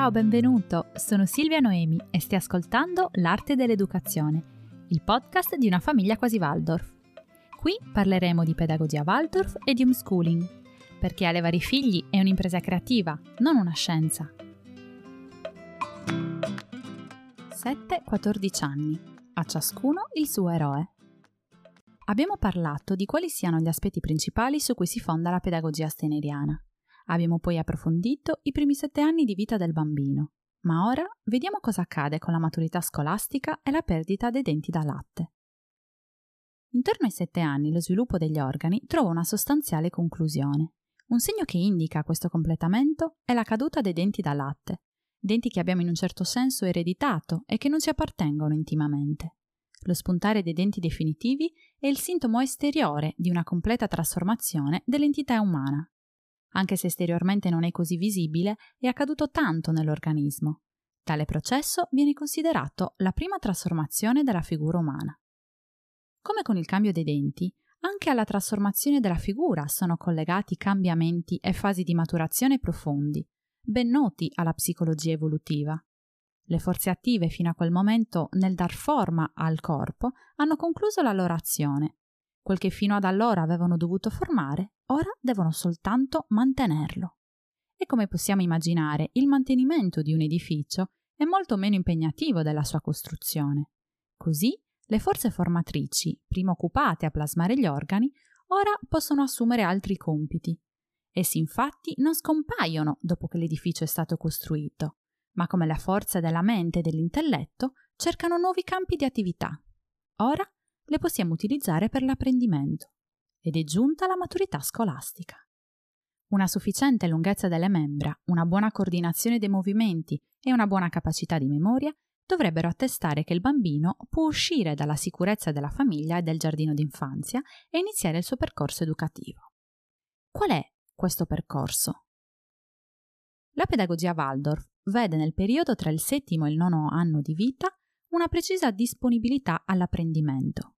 Ciao, benvenuto. Sono Silvia Noemi e stai ascoltando L'arte dell'educazione, il podcast di una famiglia quasi Waldorf. Qui parleremo di pedagogia Waldorf e di homeschooling, perché allevare i figli è un'impresa creativa, non una scienza. 7-14 anni, a ciascuno il suo eroe. Abbiamo parlato di quali siano gli aspetti principali su cui si fonda la pedagogia steineriana. Abbiamo poi approfondito i primi sette anni di vita del bambino, ma ora vediamo cosa accade con la maturità scolastica e la perdita dei denti da latte. Intorno ai sette anni lo sviluppo degli organi trova una sostanziale conclusione. Un segno che indica questo completamento è la caduta dei denti da latte, denti che abbiamo in un certo senso ereditato e che non ci appartengono intimamente. Lo spuntare dei denti definitivi è il sintomo esteriore di una completa trasformazione dell'entità umana anche se esteriormente non è così visibile, è accaduto tanto nell'organismo. Tale processo viene considerato la prima trasformazione della figura umana. Come con il cambio dei denti, anche alla trasformazione della figura sono collegati cambiamenti e fasi di maturazione profondi, ben noti alla psicologia evolutiva. Le forze attive fino a quel momento nel dar forma al corpo hanno concluso la loro azione Quel che fino ad allora avevano dovuto formare, ora devono soltanto mantenerlo. E come possiamo immaginare, il mantenimento di un edificio è molto meno impegnativo della sua costruzione. Così, le forze formatrici, prima occupate a plasmare gli organi, ora possono assumere altri compiti. Essi infatti non scompaiono dopo che l'edificio è stato costruito, ma come la forza della mente e dell'intelletto cercano nuovi campi di attività. Ora le possiamo utilizzare per l'apprendimento ed è giunta la maturità scolastica. Una sufficiente lunghezza delle membra, una buona coordinazione dei movimenti e una buona capacità di memoria dovrebbero attestare che il bambino può uscire dalla sicurezza della famiglia e del giardino d'infanzia e iniziare il suo percorso educativo. Qual è questo percorso? La pedagogia Waldorf vede nel periodo tra il settimo e il nono anno di vita una precisa disponibilità all'apprendimento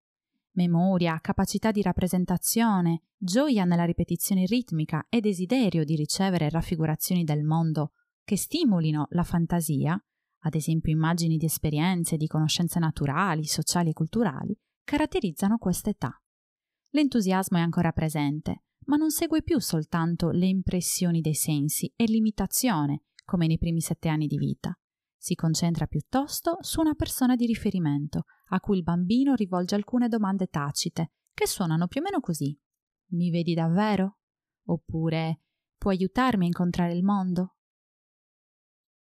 memoria, capacità di rappresentazione, gioia nella ripetizione ritmica e desiderio di ricevere raffigurazioni del mondo che stimolino la fantasia, ad esempio immagini di esperienze, di conoscenze naturali, sociali e culturali, caratterizzano questa età. L'entusiasmo è ancora presente, ma non segue più soltanto le impressioni dei sensi e l'imitazione, come nei primi sette anni di vita. Si concentra piuttosto su una persona di riferimento, a cui il bambino rivolge alcune domande tacite, che suonano più o meno così. Mi vedi davvero? Oppure puoi aiutarmi a incontrare il mondo?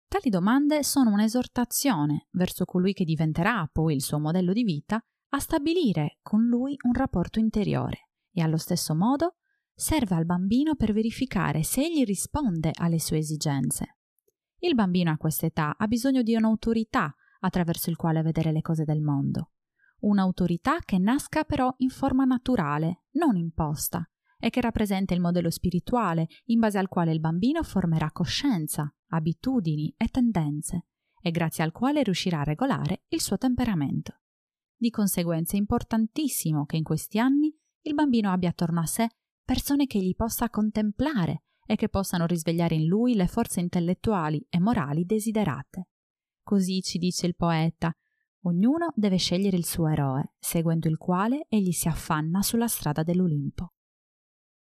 Tali domande sono un'esortazione verso colui che diventerà poi il suo modello di vita a stabilire con lui un rapporto interiore e allo stesso modo serve al bambino per verificare se egli risponde alle sue esigenze. Il bambino a quest'età ha bisogno di un'autorità attraverso il quale vedere le cose del mondo. Un'autorità che nasca però in forma naturale, non imposta, e che rappresenta il modello spirituale in base al quale il bambino formerà coscienza, abitudini e tendenze, e grazie al quale riuscirà a regolare il suo temperamento. Di conseguenza è importantissimo che in questi anni il bambino abbia attorno a sé persone che gli possa contemplare e che possano risvegliare in lui le forze intellettuali e morali desiderate. Così ci dice il poeta, ognuno deve scegliere il suo eroe, seguendo il quale egli si affanna sulla strada dell'Olimpo.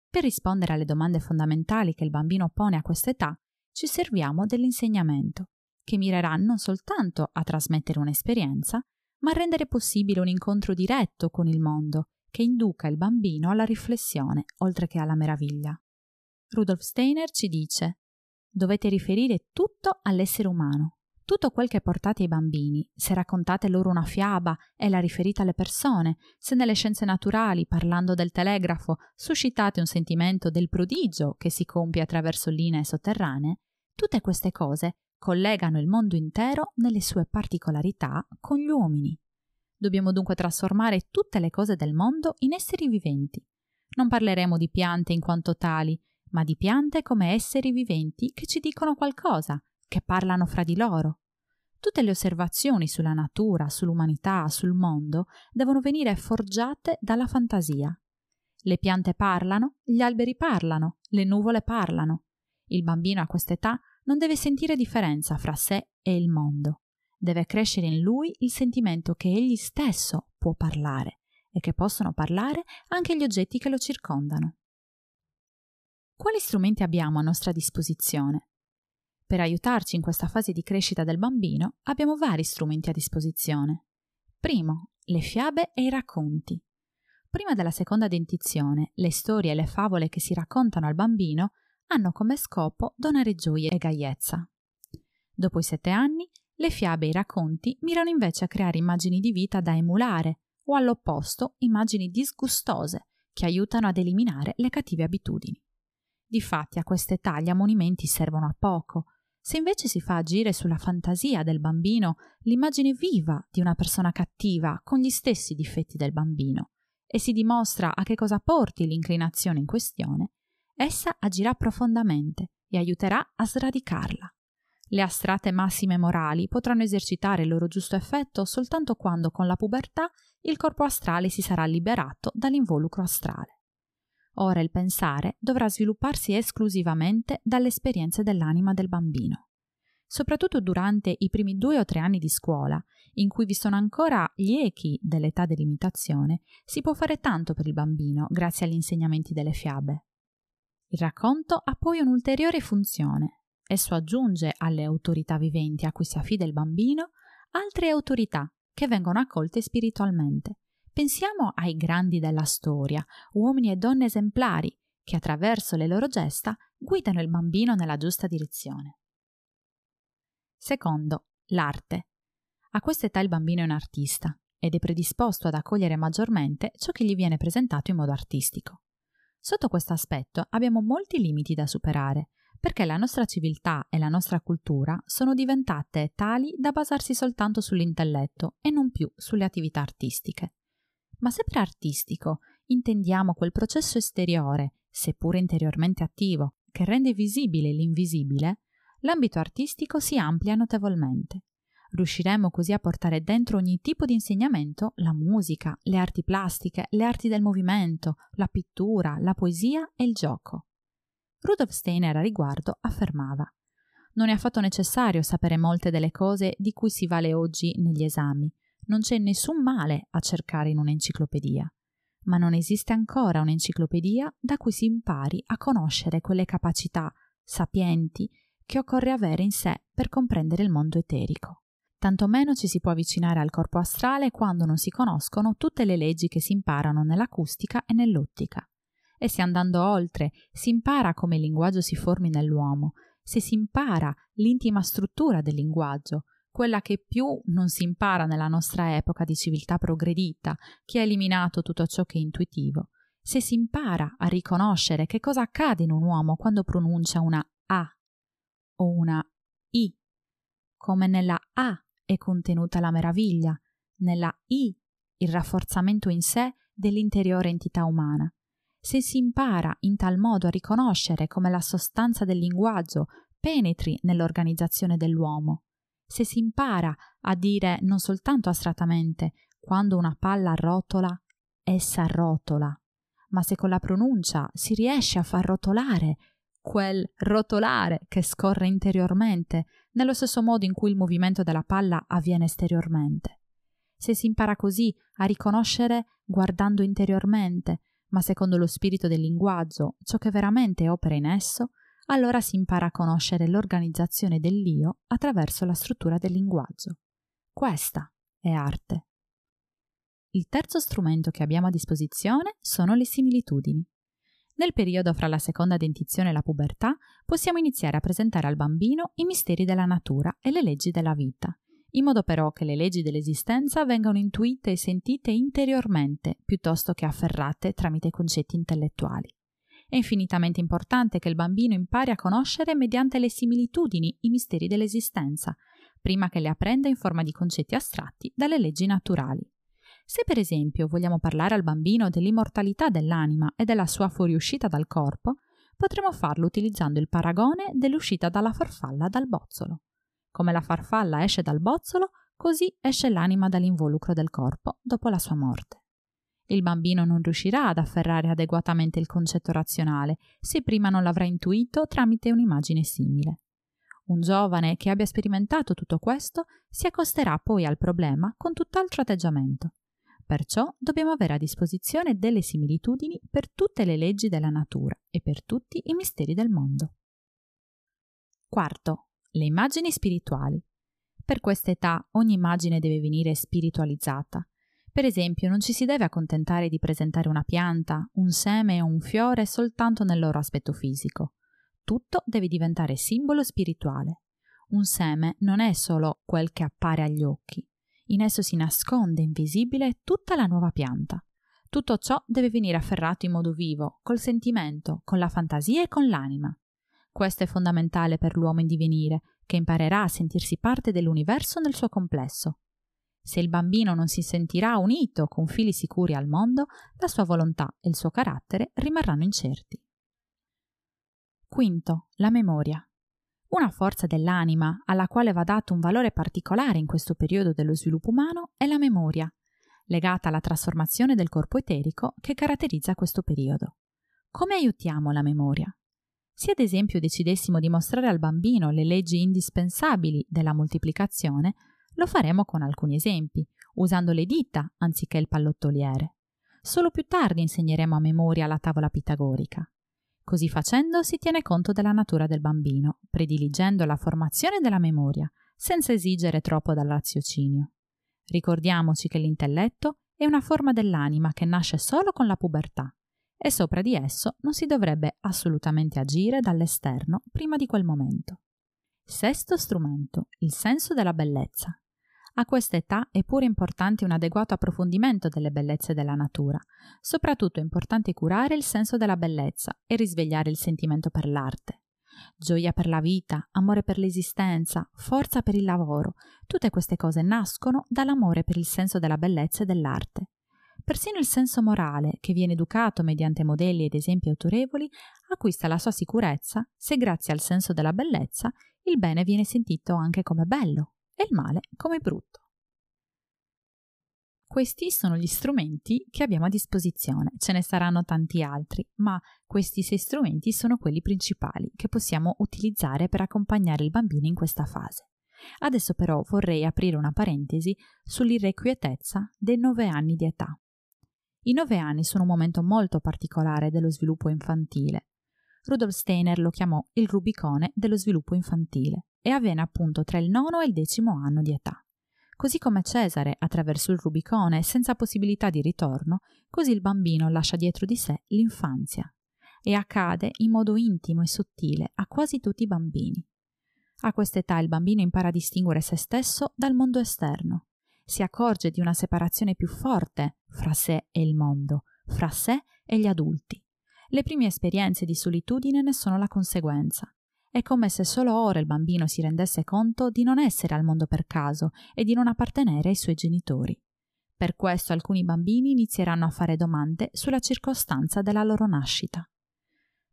Per rispondere alle domande fondamentali che il bambino pone a quest'età, ci serviamo dell'insegnamento, che mirerà non soltanto a trasmettere un'esperienza, ma a rendere possibile un incontro diretto con il mondo che induca il bambino alla riflessione oltre che alla meraviglia. Rudolf Steiner ci dice dovete riferire tutto all'essere umano, tutto quel che portate ai bambini, se raccontate loro una fiaba e la riferite alle persone, se nelle scienze naturali, parlando del telegrafo, suscitate un sentimento del prodigio che si compie attraverso linee sotterranee, tutte queste cose collegano il mondo intero nelle sue particolarità con gli uomini. Dobbiamo dunque trasformare tutte le cose del mondo in esseri viventi. Non parleremo di piante in quanto tali, ma di piante come esseri viventi che ci dicono qualcosa, che parlano fra di loro. Tutte le osservazioni sulla natura, sull'umanità, sul mondo devono venire forgiate dalla fantasia. Le piante parlano, gli alberi parlano, le nuvole parlano. Il bambino a quest'età non deve sentire differenza fra sé e il mondo. Deve crescere in lui il sentimento che egli stesso può parlare e che possono parlare anche gli oggetti che lo circondano. Quali strumenti abbiamo a nostra disposizione? Per aiutarci in questa fase di crescita del bambino abbiamo vari strumenti a disposizione. Primo, le fiabe e i racconti. Prima della seconda dentizione, le storie e le favole che si raccontano al bambino hanno come scopo donare gioia e gaiezza. Dopo i sette anni, le fiabe e i racconti mirano invece a creare immagini di vita da emulare o all'opposto immagini disgustose che aiutano ad eliminare le cattive abitudini. Difatti a quest'età gli ammonimenti servono a poco. Se invece si fa agire sulla fantasia del bambino l'immagine viva di una persona cattiva con gli stessi difetti del bambino e si dimostra a che cosa porti l'inclinazione in questione, essa agirà profondamente e aiuterà a sradicarla. Le astratte massime morali potranno esercitare il loro giusto effetto soltanto quando con la pubertà il corpo astrale si sarà liberato dall'involucro astrale. Ora il pensare dovrà svilupparsi esclusivamente dalle esperienze dell'anima del bambino. Soprattutto durante i primi due o tre anni di scuola, in cui vi sono ancora gli echi dell'età dell'imitazione, si può fare tanto per il bambino grazie agli insegnamenti delle fiabe. Il racconto ha poi un'ulteriore funzione. Esso aggiunge alle autorità viventi a cui si affida il bambino altre autorità che vengono accolte spiritualmente. Pensiamo ai grandi della storia, uomini e donne esemplari, che attraverso le loro gesta guidano il bambino nella giusta direzione. Secondo, l'arte. A questa età il bambino è un artista ed è predisposto ad accogliere maggiormente ciò che gli viene presentato in modo artistico. Sotto questo aspetto abbiamo molti limiti da superare, perché la nostra civiltà e la nostra cultura sono diventate tali da basarsi soltanto sull'intelletto e non più sulle attività artistiche. Ma se per artistico intendiamo quel processo esteriore, seppure interiormente attivo, che rende visibile l'invisibile, l'ambito artistico si amplia notevolmente. Riusciremo così a portare dentro ogni tipo di insegnamento la musica, le arti plastiche, le arti del movimento, la pittura, la poesia e il gioco. Rudolf Steiner a riguardo affermava Non è affatto necessario sapere molte delle cose di cui si vale oggi negli esami. Non c'è nessun male a cercare in un'enciclopedia. Ma non esiste ancora un'enciclopedia da cui si impari a conoscere quelle capacità sapienti che occorre avere in sé per comprendere il mondo eterico tanto meno ci si può avvicinare al corpo astrale quando non si conoscono tutte le leggi che si imparano nell'acustica e nell'ottica. E se andando oltre si impara come il linguaggio si formi nell'uomo, se si impara l'intima struttura del linguaggio, quella che più non si impara nella nostra epoca di civiltà progredita, che ha eliminato tutto ciò che è intuitivo, se si impara a riconoscere che cosa accade in un uomo quando pronuncia una A o una I, come nella A è contenuta la meraviglia, nella I il rafforzamento in sé dell'interiore entità umana. Se si impara in tal modo a riconoscere come la sostanza del linguaggio penetri nell'organizzazione dell'uomo, se si impara a dire non soltanto astrattamente quando una palla rotola, essa rotola, ma se con la pronuncia si riesce a far rotolare quel rotolare che scorre interiormente, nello stesso modo in cui il movimento della palla avviene esteriormente. Se si impara così a riconoscere guardando interiormente, ma secondo lo spirito del linguaggio, ciò che veramente opera in esso, allora si impara a conoscere l'organizzazione dell'io attraverso la struttura del linguaggio. Questa è arte. Il terzo strumento che abbiamo a disposizione sono le similitudini. Nel periodo fra la seconda dentizione e la pubertà possiamo iniziare a presentare al bambino i misteri della natura e le leggi della vita, in modo però che le leggi dell'esistenza vengano intuite e sentite interiormente piuttosto che afferrate tramite concetti intellettuali. È infinitamente importante che il bambino impari a conoscere mediante le similitudini i misteri dell'esistenza, prima che le apprenda in forma di concetti astratti dalle leggi naturali. Se per esempio vogliamo parlare al bambino dell'immortalità dell'anima e della sua fuoriuscita dal corpo, potremo farlo utilizzando il paragone dell'uscita dalla farfalla dal bozzolo. Come la farfalla esce dal bozzolo, così esce l'anima dall'involucro del corpo dopo la sua morte. Il bambino non riuscirà ad afferrare adeguatamente il concetto razionale se prima non l'avrà intuito tramite un'immagine simile. Un giovane che abbia sperimentato tutto questo si accosterà poi al problema con tutt'altro atteggiamento. Perciò dobbiamo avere a disposizione delle similitudini per tutte le leggi della natura e per tutti i misteri del mondo. Quarto, le immagini spirituali. Per questa età ogni immagine deve venire spiritualizzata. Per esempio, non ci si deve accontentare di presentare una pianta, un seme o un fiore soltanto nel loro aspetto fisico. Tutto deve diventare simbolo spirituale. Un seme non è solo quel che appare agli occhi. In esso si nasconde invisibile tutta la nuova pianta. Tutto ciò deve venire afferrato in modo vivo, col sentimento, con la fantasia e con l'anima. Questo è fondamentale per l'uomo in divenire, che imparerà a sentirsi parte dell'universo nel suo complesso. Se il bambino non si sentirà unito con fili sicuri al mondo, la sua volontà e il suo carattere rimarranno incerti. Quinto, la memoria. Una forza dell'anima alla quale va dato un valore particolare in questo periodo dello sviluppo umano è la memoria, legata alla trasformazione del corpo eterico che caratterizza questo periodo. Come aiutiamo la memoria? Se ad esempio decidessimo di mostrare al bambino le leggi indispensabili della moltiplicazione, lo faremo con alcuni esempi, usando le dita anziché il pallottoliere. Solo più tardi insegneremo a memoria la tavola pitagorica. Così facendo si tiene conto della natura del bambino, prediligendo la formazione della memoria, senza esigere troppo dal raziocinio. Ricordiamoci che l'intelletto è una forma dell'anima che nasce solo con la pubertà e sopra di esso non si dovrebbe assolutamente agire dall'esterno prima di quel momento. Sesto strumento, il senso della bellezza. A questa età è pure importante un adeguato approfondimento delle bellezze della natura. Soprattutto è importante curare il senso della bellezza e risvegliare il sentimento per l'arte. Gioia per la vita, amore per l'esistenza, forza per il lavoro, tutte queste cose nascono dall'amore per il senso della bellezza e dell'arte. Persino il senso morale, che viene educato mediante modelli ed esempi autorevoli, acquista la sua sicurezza se grazie al senso della bellezza il bene viene sentito anche come bello e il male come brutto. Questi sono gli strumenti che abbiamo a disposizione, ce ne saranno tanti altri, ma questi sei strumenti sono quelli principali che possiamo utilizzare per accompagnare il bambino in questa fase. Adesso però vorrei aprire una parentesi sull'irrequietezza dei nove anni di età. I nove anni sono un momento molto particolare dello sviluppo infantile. Rudolf Steiner lo chiamò il Rubicone dello sviluppo infantile e avviene appunto tra il nono e il decimo anno di età. Così come Cesare attraverso il Rubicone senza possibilità di ritorno, così il bambino lascia dietro di sé l'infanzia. E accade in modo intimo e sottile a quasi tutti i bambini. A quest'età il bambino impara a distinguere se stesso dal mondo esterno si accorge di una separazione più forte fra sé e il mondo, fra sé e gli adulti. Le prime esperienze di solitudine ne sono la conseguenza. È come se solo ora il bambino si rendesse conto di non essere al mondo per caso e di non appartenere ai suoi genitori. Per questo alcuni bambini inizieranno a fare domande sulla circostanza della loro nascita.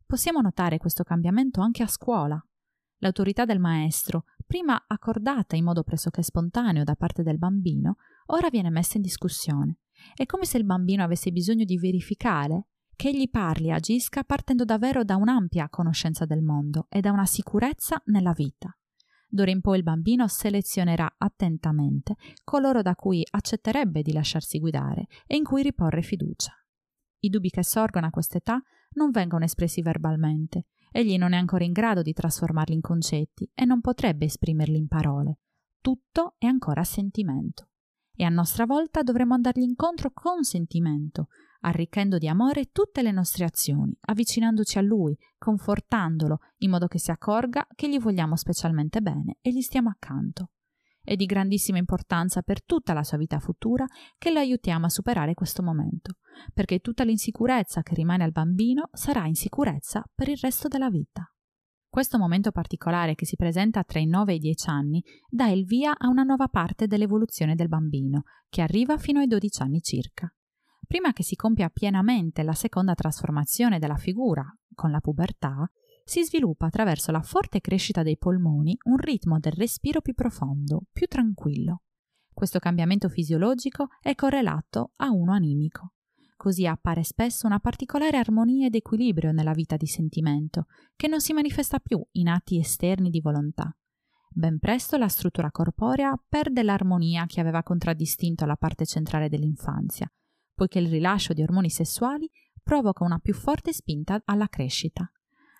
Possiamo notare questo cambiamento anche a scuola. L'autorità del maestro, prima accordata in modo pressoché spontaneo da parte del bambino, ora viene messa in discussione. È come se il bambino avesse bisogno di verificare che egli parli e agisca partendo davvero da un'ampia conoscenza del mondo e da una sicurezza nella vita. D'ora in poi il bambino selezionerà attentamente coloro da cui accetterebbe di lasciarsi guidare e in cui riporre fiducia. I dubbi che sorgono a quest'età non vengono espressi verbalmente, Egli non è ancora in grado di trasformarli in concetti e non potrebbe esprimerli in parole. Tutto è ancora sentimento. E a nostra volta dovremo andargli incontro con sentimento, arricchendo di amore tutte le nostre azioni, avvicinandoci a lui, confortandolo, in modo che si accorga che gli vogliamo specialmente bene e gli stiamo accanto. È di grandissima importanza per tutta la sua vita futura che lo aiutiamo a superare questo momento, perché tutta l'insicurezza che rimane al bambino sarà insicurezza per il resto della vita. Questo momento particolare che si presenta tra i 9 e i 10 anni dà il via a una nuova parte dell'evoluzione del bambino, che arriva fino ai 12 anni circa. Prima che si compia pienamente la seconda trasformazione della figura, con la pubertà, si sviluppa attraverso la forte crescita dei polmoni un ritmo del respiro più profondo, più tranquillo. Questo cambiamento fisiologico è correlato a uno animico. Così appare spesso una particolare armonia ed equilibrio nella vita di sentimento, che non si manifesta più in atti esterni di volontà, Ben presto la struttura corporea perde l'armonia che aveva contraddistinto la parte centrale dell'infanzia, poiché il rilascio di ormoni sessuali provoca una più forte spinta alla crescita.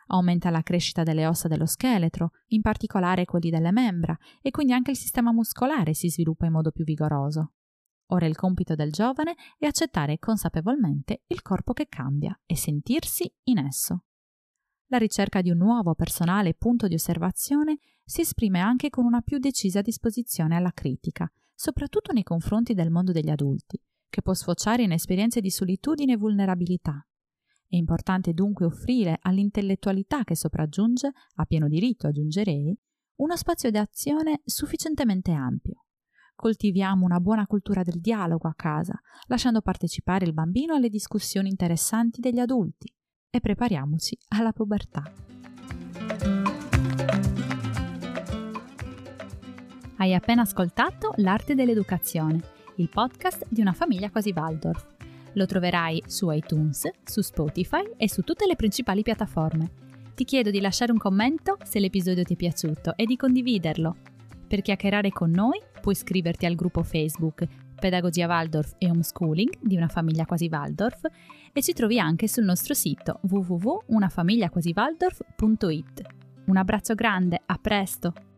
Aumenta la crescita delle ossa dello scheletro, in particolare quelli delle membra, e quindi anche il sistema muscolare si sviluppa in modo più vigoroso. Ora il compito del giovane è accettare consapevolmente il corpo che cambia e sentirsi in esso. La ricerca di un nuovo personale punto di osservazione si esprime anche con una più decisa disposizione alla critica, soprattutto nei confronti del mondo degli adulti, che può sfociare in esperienze di solitudine e vulnerabilità. È importante dunque offrire all'intellettualità che sopraggiunge, a pieno diritto aggiungerei, uno spazio di azione sufficientemente ampio. Coltiviamo una buona cultura del dialogo a casa, lasciando partecipare il bambino alle discussioni interessanti degli adulti e prepariamoci alla pubertà. Hai appena ascoltato L'arte dell'educazione, il podcast di una famiglia quasi Waldorf. Lo troverai su iTunes, su Spotify e su tutte le principali piattaforme. Ti chiedo di lasciare un commento se l'episodio ti è piaciuto e di condividerlo. Per chiacchierare con noi puoi iscriverti al gruppo Facebook Pedagogia Waldorf e Homeschooling di una famiglia quasi Waldorf e ci trovi anche sul nostro sito www.unafamigliaquasiwaldorf.it. Un abbraccio grande, a presto!